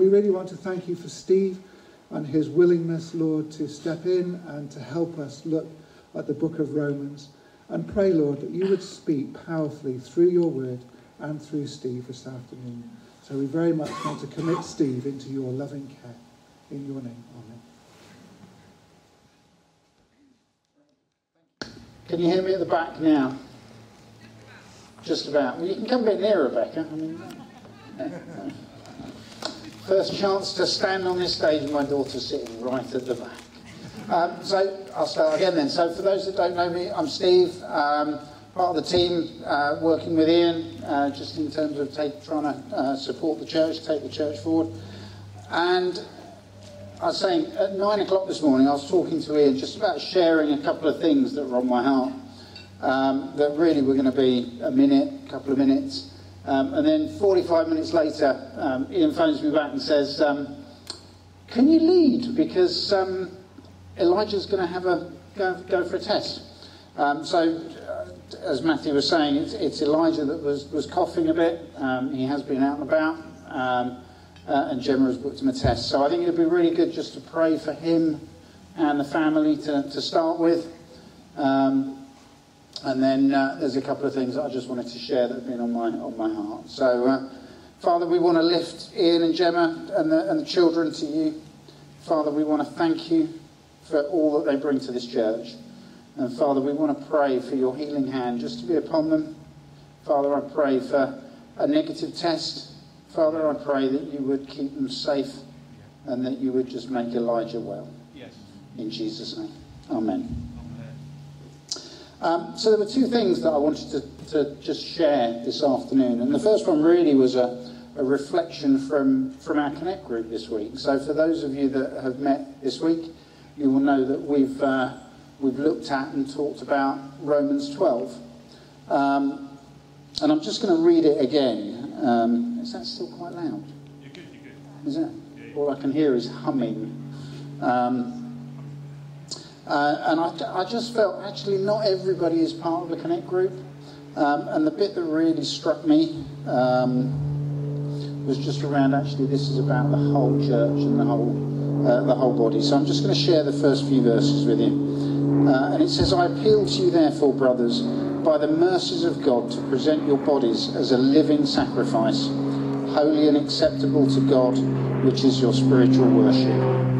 We really want to thank you for Steve and his willingness, Lord, to step in and to help us look at the book of Romans. And pray, Lord, that you would speak powerfully through your word and through Steve this afternoon. So we very much want to commit Steve into your loving care. In your name, amen. Can you hear me at the back now? Just about. Well, you can come a bit nearer, Rebecca. I mean, first chance to stand on this stage, and my daughter's sitting right at the back. Um, so I'll start again then. So for those that don't know me, I'm Steve, um, part of the team uh, working with Ian, uh, just in terms of take, trying to uh, support the church, take the church forward. And I was saying at nine o'clock this morning, I was talking to Ian just about sharing a couple of things that were on my heart. Um, that really were going to be a minute, a couple of minutes. Um, and then 45 minutes later, um, Ian phones me back and says, um, Can you lead? Because um, Elijah's going to have a go, go for a test. Um, so, uh, as Matthew was saying, it's, it's, Elijah that was, was coughing a bit. he has been out and about. Uh, and Gemma has booked him a test. So I think it would be really good just to pray for him and the family to, to start with. Um, and then uh, there's a couple of things that I just wanted to share that have been on my, on my heart. So, uh, Father, we want to lift Ian and Gemma and the, and the children to you. Father, we want to thank you for all that they bring to this church. And Father, we want to pray for your healing hand just to be upon them. Father, I pray for a negative test. Father, I pray that you would keep them safe and that you would just make Elijah well. Yes. In Jesus' name. Amen. Um, so there were two things that I wanted to, to, just share this afternoon. And the first one really was a, a, reflection from, from our Connect group this week. So for those of you that have met this week, you will know that we've, uh, we've looked at and talked about Romans 12. Um, and I'm just going to read it again. Um, is that still quite loud? You're good, you're good. Is it? Yeah. All I can hear is humming. Um, uh, and I, I, just felt actually not everybody is part of the Connect group. Um, and the bit that really struck me um, was just around actually this is about the whole church and the whole, uh, the whole body. So I'm just going to share the first few verses with you. Uh, and it says, I appeal to you, therefore, brothers, by the mercies of God, to present your bodies as a living sacrifice, holy and acceptable to God, which is your spiritual worship.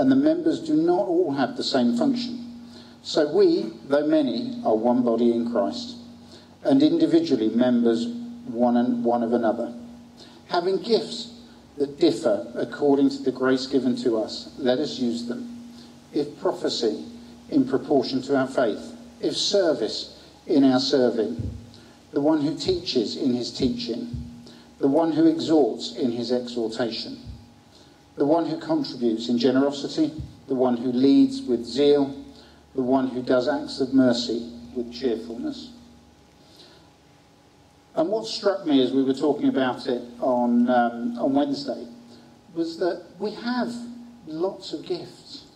and the members do not all have the same function. So we, though many, are one body in Christ, and individually members one, and one of another. Having gifts that differ according to the grace given to us, let us use them. If prophecy, in proportion to our faith. If service, in our serving. The one who teaches, in his teaching. The one who exhorts, in his exhortation the one who contributes in generosity, the one who leads with zeal, the one who does acts of mercy with cheerfulness. And what struck me as we were talking about it on, um, on Wednesday was that we have lots of gifts.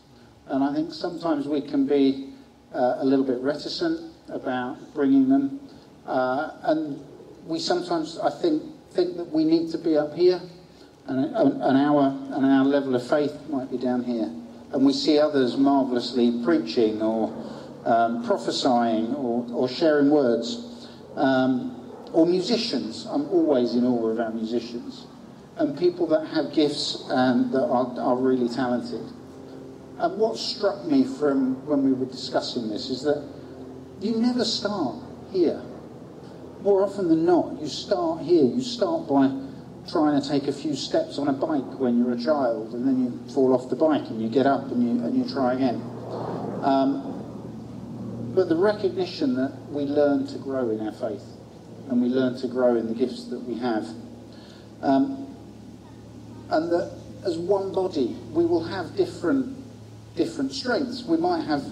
And I think sometimes we can be uh, a little bit reticent about bringing them. Uh, and we sometimes, I think, think that we need to be up here and, and, our, and our level of faith might be down here. And we see others marvellously preaching or um, prophesying or, or sharing words. Um, or musicians. I'm always in awe of our musicians. And people that have gifts and that are, are really talented. And what struck me from when we were discussing this is that you never start here. More often than not, you start here. You start by trying to take a few steps on a bike when you're a child, and then you fall off the bike and you get up and you, and you try again. Um, but the recognition that we learn to grow in our faith and we learn to grow in the gifts that we have. Um, and that as one body we will have different different strengths. We might have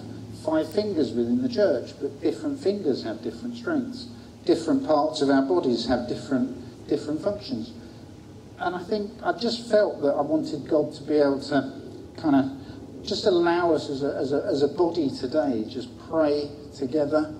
five fingers within the church, but different fingers have different strengths. Different parts of our bodies have different different functions. And I think I just felt that I wanted God to be able to kind of just allow us as a, as a, as a body today, just pray together.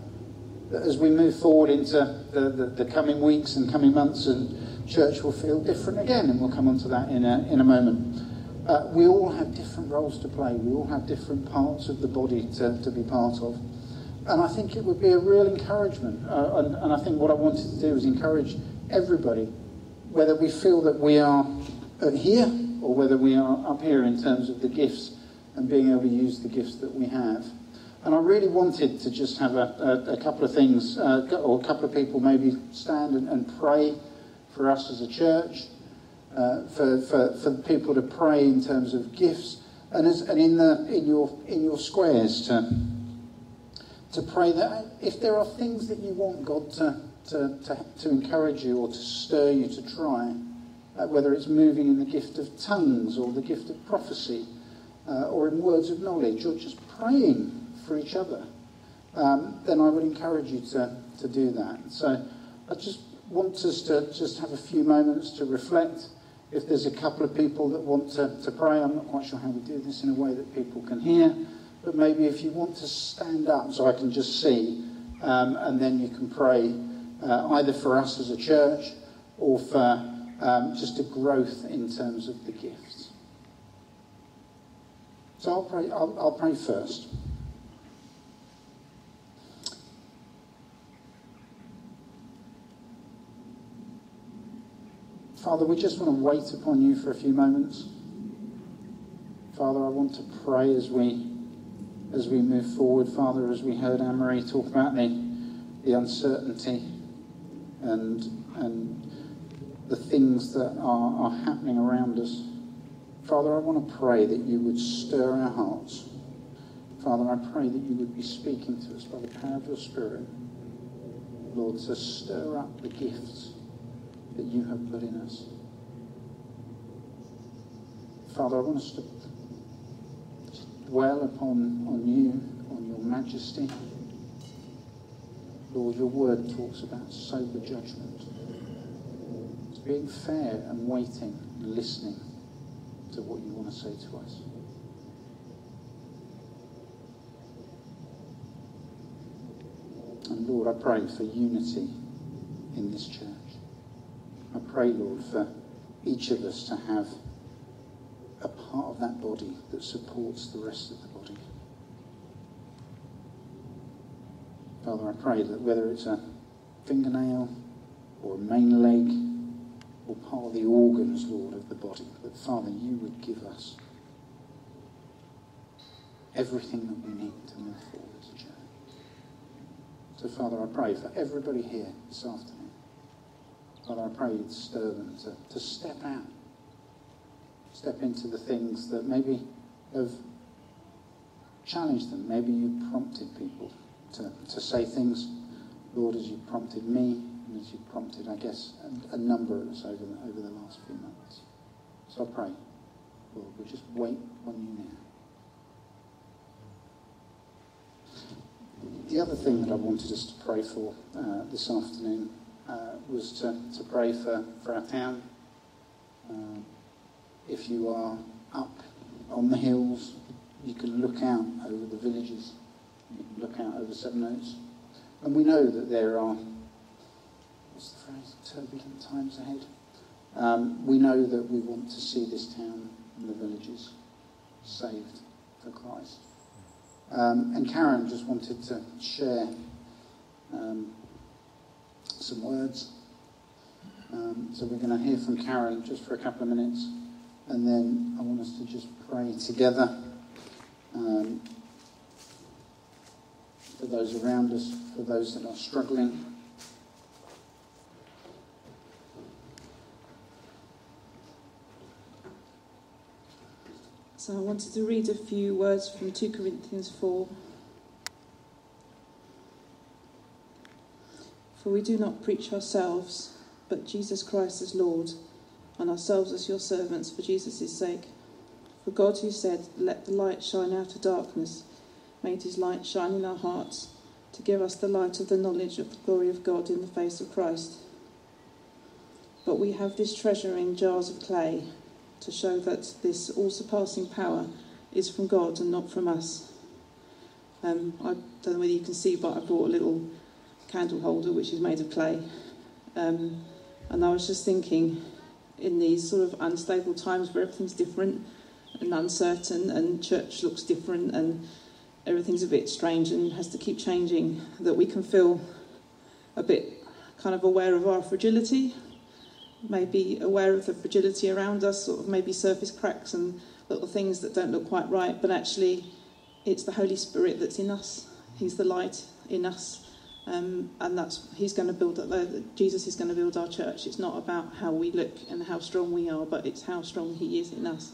As we move forward into the, the, the coming weeks and coming months, and church will feel different again, and we'll come on to that in a, in a moment. Uh, we all have different roles to play. We all have different parts of the body to, to be part of. And I think it would be a real encouragement. Uh, and, and I think what I wanted to do is encourage everybody, whether we feel that we are uh, here or whether we are up here in terms of the gifts and being able to use the gifts that we have. And I really wanted to just have a, a, a couple of things, uh, or a couple of people maybe stand and, and pray for us as a church uh, for, for, for people to pray in terms of gifts, and, as, and in, the, in, your, in your squares to, to pray that if there are things that you want God to, to, to, to encourage you or to stir you to try, uh, whether it's moving in the gift of tongues or the gift of prophecy uh, or in words of knowledge or just praying for each other, um, then I would encourage you to, to do that. So I just want us to just have a few moments to reflect if there's a couple of people that want to, to pray, I'm not quite sure how we do this in a way that people can hear, but maybe if you want to stand up so I can just see, um, and then you can pray uh, either for us as a church or for um, just a growth in terms of the gifts. So I'll pray, I'll, I'll pray first. Father, we just want to wait upon you for a few moments. Father, I want to pray as we as we move forward, Father, as we heard Anne Marie talk about the, the uncertainty and and the things that are, are happening around us. Father, I want to pray that you would stir our hearts. Father, I pray that you would be speaking to us by the power of your Spirit. Lord, to stir up the gifts that you have put in us. Father, I want us to dwell upon on you, on your majesty. Lord, your word talks about sober judgment. Being fair and waiting and listening to what you want to say to us. And Lord, I pray for unity in this church. I pray, Lord, for each of us to have a part of that body that supports the rest of the body. Father, I pray that whether it's a fingernail or a main leg or part of the organs, Lord, of the body, that Father, you would give us everything that we need to move forward as a church. So, Father, I pray for everybody here this afternoon Father, I pray you'd stir them to, to step out, step into the things that maybe have challenged them. Maybe you've prompted people to, to say things, Lord, as you prompted me, and as you prompted, I guess, a, a number of us over the, over the last few months. So I pray, Lord, we just wait on you now. The other thing that I wanted us to pray for uh, this afternoon uh, was to, to pray for, for our town. Uh, if you are up on the hills, you can look out over the villages, look out over Sevenoaks. And we know that there are, what's the phrase, turbulent times ahead. Um, we know that we want to see this town and the villages saved for Christ. Um, and Karen just wanted to share um, some words. Um, so we're going to hear from Karen just for a couple of minutes, and then I want us to just pray together um, for those around us, for those that are struggling. So I wanted to read a few words from 2 Corinthians 4. For we do not preach ourselves, but Jesus Christ as Lord, and ourselves as your servants for Jesus' sake. For God, who said, Let the light shine out of darkness, made his light shine in our hearts to give us the light of the knowledge of the glory of God in the face of Christ. But we have this treasure in jars of clay to show that this all surpassing power is from God and not from us. Um, I don't know whether you can see, but I brought a little candle holder which is made of clay. Um, and I was just thinking, in these sort of unstable times where everything's different and uncertain and church looks different and everything's a bit strange and has to keep changing, that we can feel a bit kind of aware of our fragility, maybe aware of the fragility around us, sort of maybe surface cracks and little things that don't look quite right, but actually it's the Holy Spirit that's in us. He's the light in us. Um, and that's he's going to build uh, Jesus is going to build our church. It's not about how we look and how strong we are, but it's how strong He is in us.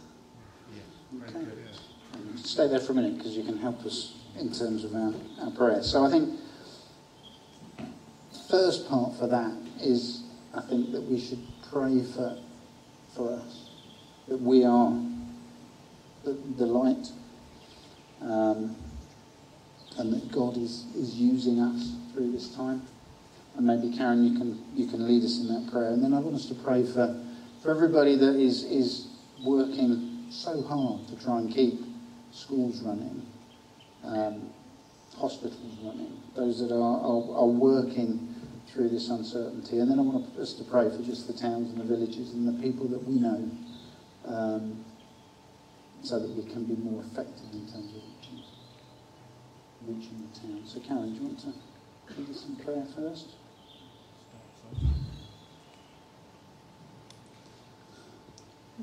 Okay. Stay there for a minute because you can help us in terms of our, our prayer. So I think the first part for that is I think that we should pray for for us that we are the, the light um, and that God is, is using us through this time. And maybe Karen, you can you can lead us in that prayer. And then I want us to pray for, for everybody that is is working so hard to try and keep schools running, um, hospitals running, those that are, are, are working through this uncertainty. And then I want us to pray for just the towns and the villages and the people that we know um, so that we can be more effective in terms of reaching, reaching the town. So, Karen, do you want to lead us in prayer first?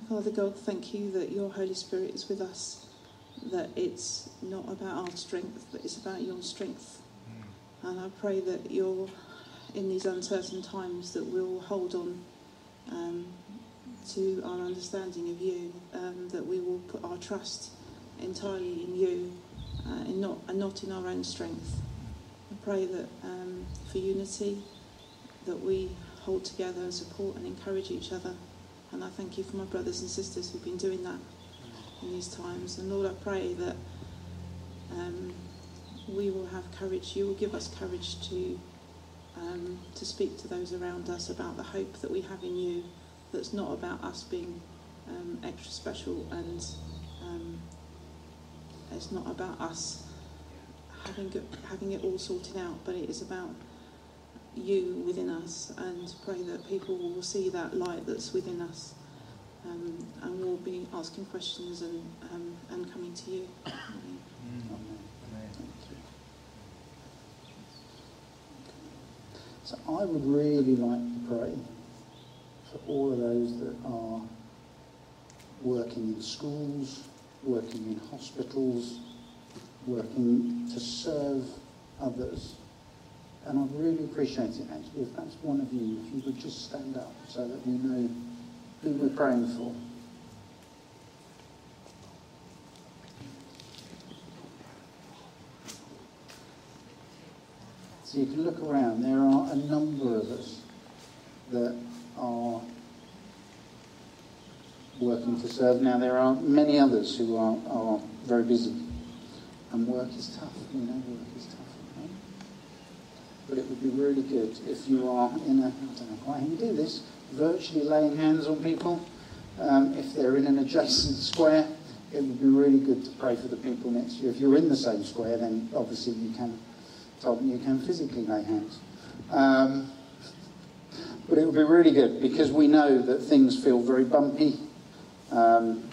Father God, thank you that your Holy Spirit is with us, that it's not about our strength, but it's about your strength. And I pray that you're, in these uncertain times, that we'll hold on um, to our understanding of you, um, that we will put our trust entirely in you uh, and, not, and not in our own strength. I pray that um, for unity, that we hold together and support and encourage each other. And I thank you for my brothers and sisters who've been doing that in these times. And Lord, I pray that um, we will have courage. You will give us courage to um, to speak to those around us about the hope that we have in you. That's not about us being um, extra special, and um, it's not about us having having it all sorted out. But it is about you within us, and pray that people will see that light that's within us. Um, and we'll be asking questions and, um, and coming to you. So I would really like to pray for all of those that are working in schools, working in hospitals, working to serve others. And I'd really appreciate it actually if that's one of you, if you would just stand up so that we know who we're praying for. So you can look around. There are a number of us that are working to serve. Now there are many others who are, are very busy. And work is tough. you know work is tough. Right? But it would be really good if you are in a, I don't know quite how you do this, virtually laying hands on people. Um, if they're in an adjacent square, it would be really good to pray for the people next to you. If you're in the same square, then obviously you can, you can physically lay hands. Um, but it would be really good because we know that things feel very bumpy. Um,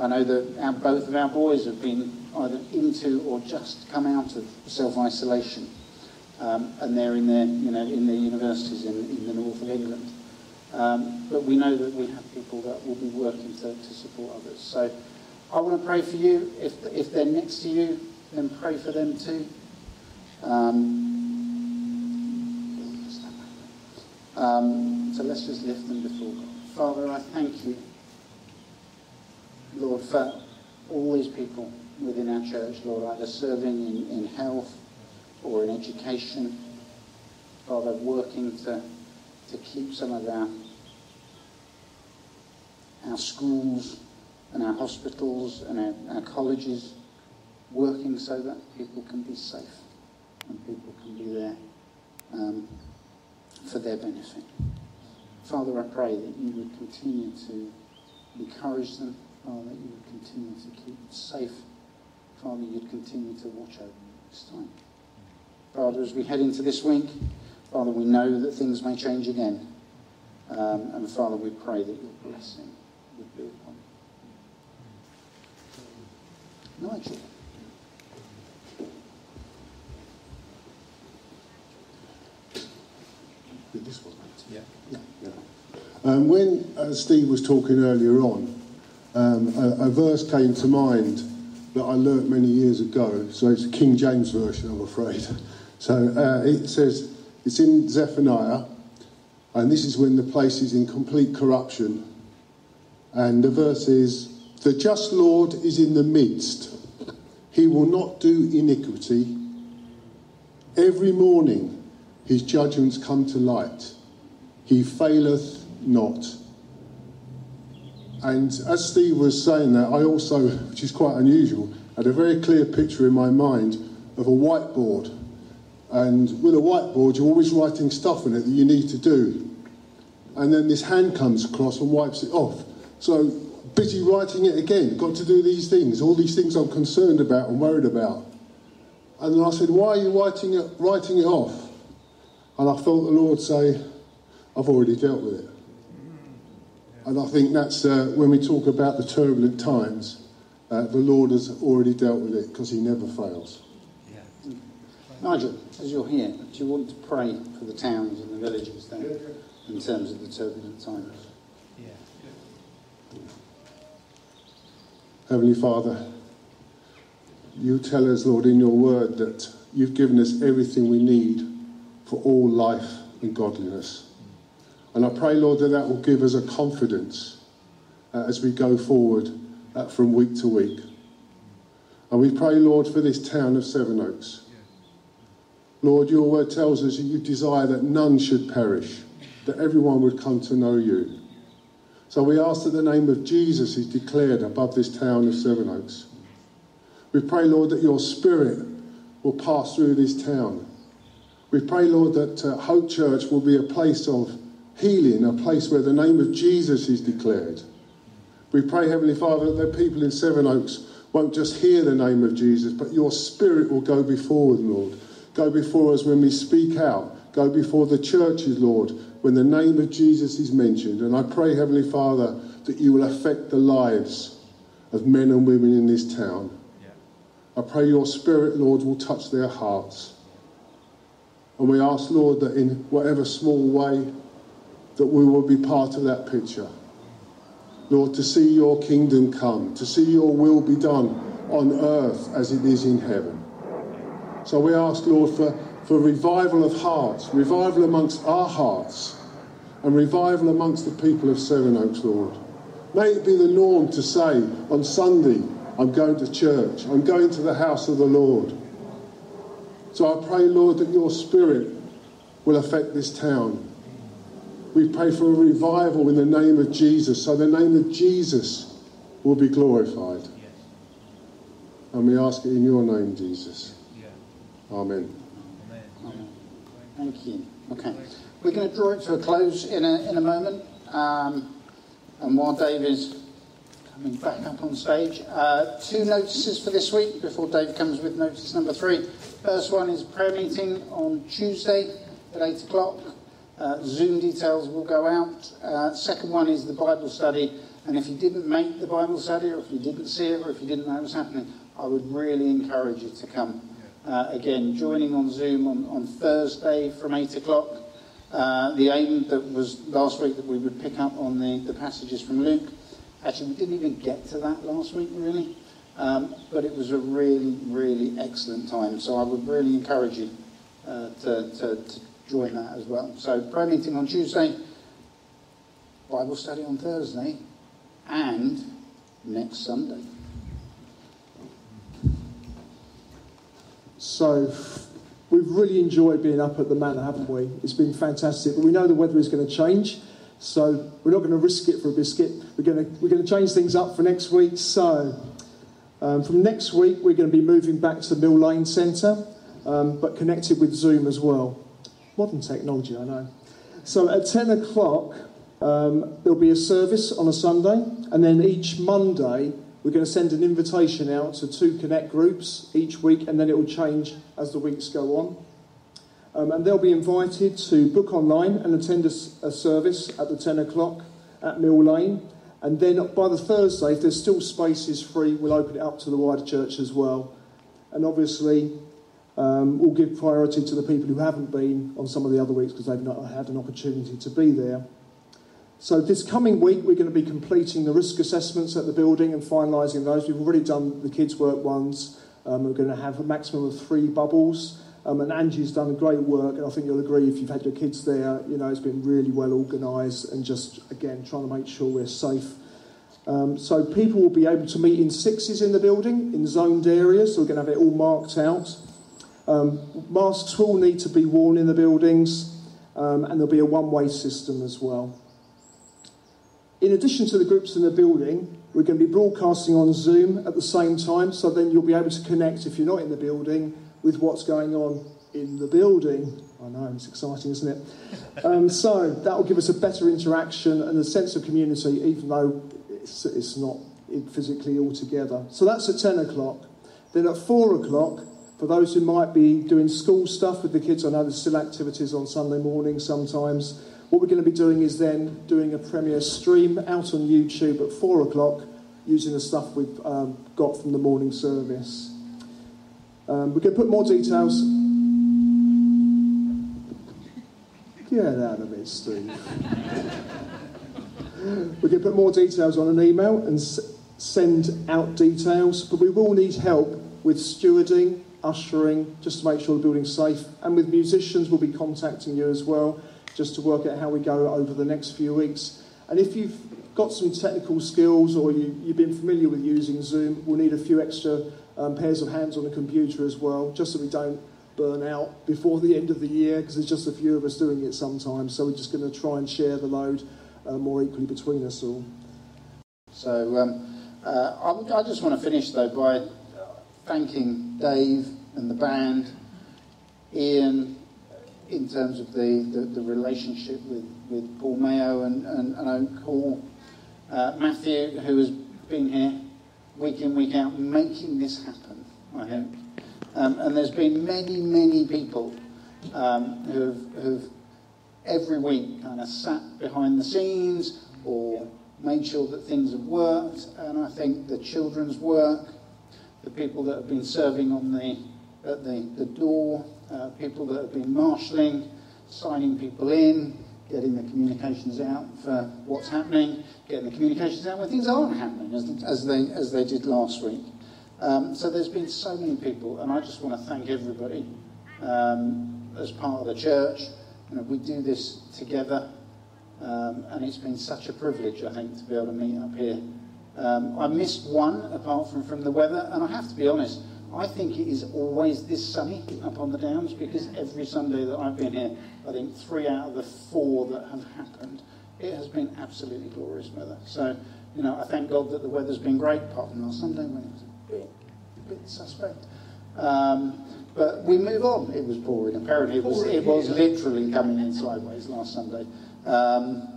I know that our, both of our boys have been either into or just come out of self-isolation, um, and they're in their, you know, in their universities in, in the north of England. Um, but we know that we have people that will be working to, to support others. So I want to pray for you. If, if they're next to you, then pray for them too. Um, um, so let's just lift them before God. Father, I thank you, Lord, for all these people within our church, Lord, either serving in, in health or in education, Father, working to, to keep some of our our schools and our hospitals and our, our colleges working so that people can be safe and people can be there um, for their benefit. Father, I pray that you would continue to encourage them, Father, that you would continue to keep them safe. Father, you'd continue to watch over them this time. Father, as we head into this week, Father, we know that things may change again. Um, and Father, we pray that your blessing would be upon you. Nigel. This one. Yeah. Yeah. Um, when uh, Steve was talking earlier on, um, a, a verse came to mind that I learnt many years ago. So it's a King James version, I'm afraid. So uh, it says, it's in Zephaniah, and this is when the place is in complete corruption. And the verse is, The just Lord is in the midst. He will not do iniquity. Every morning his judgments come to light. He faileth not. And as Steve was saying that, I also, which is quite unusual, had a very clear picture in my mind of a whiteboard. And with a whiteboard, you're always writing stuff on it that you need to do. And then this hand comes across and wipes it off. So, busy writing it again, got to do these things, all these things I'm concerned about and worried about. And then I said, Why are you writing it, writing it off? And I felt the Lord say, I've already dealt with it. And I think that's uh, when we talk about the turbulent times, uh, the Lord has already dealt with it because he never fails. Nigel, as you're here, do you want to pray for the towns and the villages there in terms of the turbulent times? Heavenly Father, you tell us, Lord, in your word that you've given us everything we need for all life and godliness. And I pray, Lord, that that will give us a confidence uh, as we go forward uh, from week to week. And we pray, Lord, for this town of Sevenoaks. Lord, your word tells us that you desire that none should perish, that everyone would come to know you. So we ask that the name of Jesus is declared above this town of Sevenoaks. We pray, Lord, that your spirit will pass through this town. We pray, Lord, that uh, Hope Church will be a place of healing, a place where the name of Jesus is declared. We pray, Heavenly Father, that the people in Sevenoaks won't just hear the name of Jesus, but your spirit will go before them, Lord. Go before us when we speak out. Go before the churches, Lord, when the name of Jesus is mentioned. And I pray, Heavenly Father, that you will affect the lives of men and women in this town. I pray your spirit, Lord, will touch their hearts. And we ask, Lord, that in whatever small way, that we will be part of that picture. Lord, to see your kingdom come, to see your will be done on earth as it is in heaven. So we ask, Lord, for, for revival of hearts, revival amongst our hearts, and revival amongst the people of Sevenoaks, Lord. May it be the norm to say on Sunday, I'm going to church, I'm going to the house of the Lord. So I pray, Lord, that your spirit will affect this town. We pray for a revival in the name of Jesus, so the name of Jesus will be glorified. And we ask it in your name, Jesus. Amen. Thank you. Okay. We're going to draw it to a close in a, in a moment. Um, and while Dave is coming back up on stage, uh, two notices for this week before Dave comes with notice number three. First one is prayer meeting on Tuesday at 8 o'clock. Uh, Zoom details will go out. Uh, second one is the Bible study. And if you didn't make the Bible study, or if you didn't see it, or if you didn't know it was happening, I would really encourage you to come. Uh, again, joining on Zoom on, on Thursday from 8 o'clock. Uh, the aim that was last week that we would pick up on the, the passages from Luke. Actually, we didn't even get to that last week, really. Um, but it was a really, really excellent time. So I would really encourage you uh, to, to, to join that as well. So prayer meeting on Tuesday, Bible study on Thursday, and next Sunday. So we've really enjoyed being up at the Manor, haven't we? It's been fantastic. But we know the weather is going to change. So we're not going to risk it for a biscuit. We're going to, we're going to change things up for next week. So um, from next week, we're going to be moving back to the Mill Lane Centre, um, but connected with Zoom as well. Modern technology, I know. So at 10 o'clock, um, there'll be a service on a Sunday, and then each Monday, we're going to send an invitation out to two Connect groups each week, and then it will change as the weeks go on. Um, and they'll be invited to book online and attend a, a service at the 10 o'clock at Mill Lane. And then by the Thursday, if there's still spaces free, we'll open it up to the wider church as well. And obviously, um, we'll give priority to the people who haven't been on some of the other weeks because they've not had an opportunity to be there. So this coming week, we're going to be completing the risk assessments at the building and finalising those. We've already done the kids' work ones. Um, we're going to have a maximum of three bubbles. Um, and Angie's done great work, and I think you'll agree if you've had your kids there, you know, it's been really well organised and just, again, trying to make sure we're safe. Um, so people will be able to meet in sixes in the building, in zoned areas, so we're going to have it all marked out. Um, masks will need to be worn in the buildings, um, and there'll be a one-way system as well. In addition to the groups in the building, we're going to be broadcasting on Zoom at the same time, so then you'll be able to connect if you're not in the building with what's going on in the building. I know, it's exciting, isn't it? Um, so that will give us a better interaction and a sense of community, even though it's, it's not physically all together. So that's at 10 o'clock. Then at 4 o'clock, for those who might be doing school stuff with the kids, I know there's still activities on Sunday morning sometimes. What we're going to be doing is then doing a premiere stream out on YouTube at 4 o'clock using the stuff we've um, got from the morning service. Um, we can put more details. Get out of it, Steve. we can put more details on an email and send out details, but we will need help with stewarding, ushering, just to make sure the building's safe. And with musicians, we'll be contacting you as well, just to work out how we go over the next few weeks. And if you've got some technical skills or you, you've been familiar with using Zoom, we'll need a few extra um, pairs of hands on the computer as well, just so we don't burn out before the end of the year, because there's just a few of us doing it sometimes. So we're just going to try and share the load uh, more equally between us all. So um, uh, I, I, just want to finish though by thanking Dave and the band, Ian, in terms of the, the, the relationship with, with Paul Mayo and, and, and Oak Hall, uh, Matthew, who has been here week in, week out, making this happen, I think. Um, and there's been many, many people um, who've, who've every week kind of sat behind the scenes or made sure that things have worked. And I think the children's work, the people that have been serving on the, at the, the door, uh, people that have been marshalling, signing people in, getting the communications out for what's happening, getting the communications out when things aren't happening, as, as, they, as they did last week. Um, so there's been so many people, and I just want to thank everybody um, as part of the church. You know, we do this together, um, and it's been such a privilege, I think, to be able to meet up here. Um, I missed one, apart from from the weather, and I have to be honest, I think it is always this sunny up on the downs because every Sunday that I've been here, I think three out of the four that have happened, it has been absolutely glorious weather. So, you know, I thank God that the weather's been great, apart from last Sunday when it was a bit, a bit suspect. Um, but we move on. It was pouring. Apparently, it was, it was literally coming in sideways last Sunday. Um,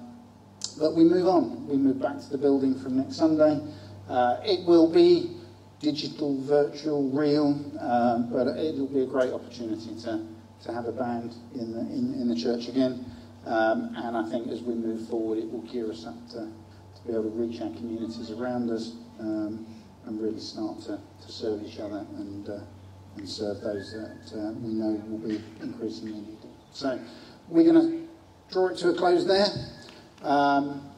but we move on. We move back to the building from next Sunday. Uh, it will be digital, virtual, real, uh, but it'll be a great opportunity to, to have a band in the, in, in the church again. Um, and I think as we move forward, it will gear us up to, to be able to reach our communities around us um, and really start to, to serve each other and, uh, and serve those that uh, we know will be increasingly needed. So we're going to draw it to a close there. Um,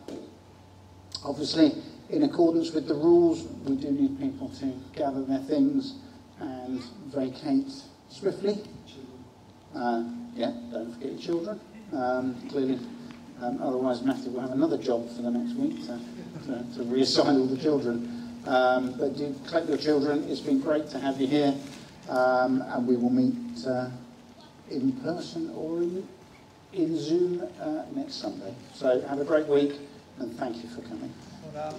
obviously, in accordance with the rules, we do need people to gather their things and vacate swiftly. Uh, yeah, don't forget your children. Um, clearly, um, otherwise Matthew will have another job for the next week to, to, to reassign all the children. Um, but do collect your children. It's been great to have you here, um, and we will meet uh, in person or in in Zoom uh, next Sunday. So have a great week and thank you for coming. Um,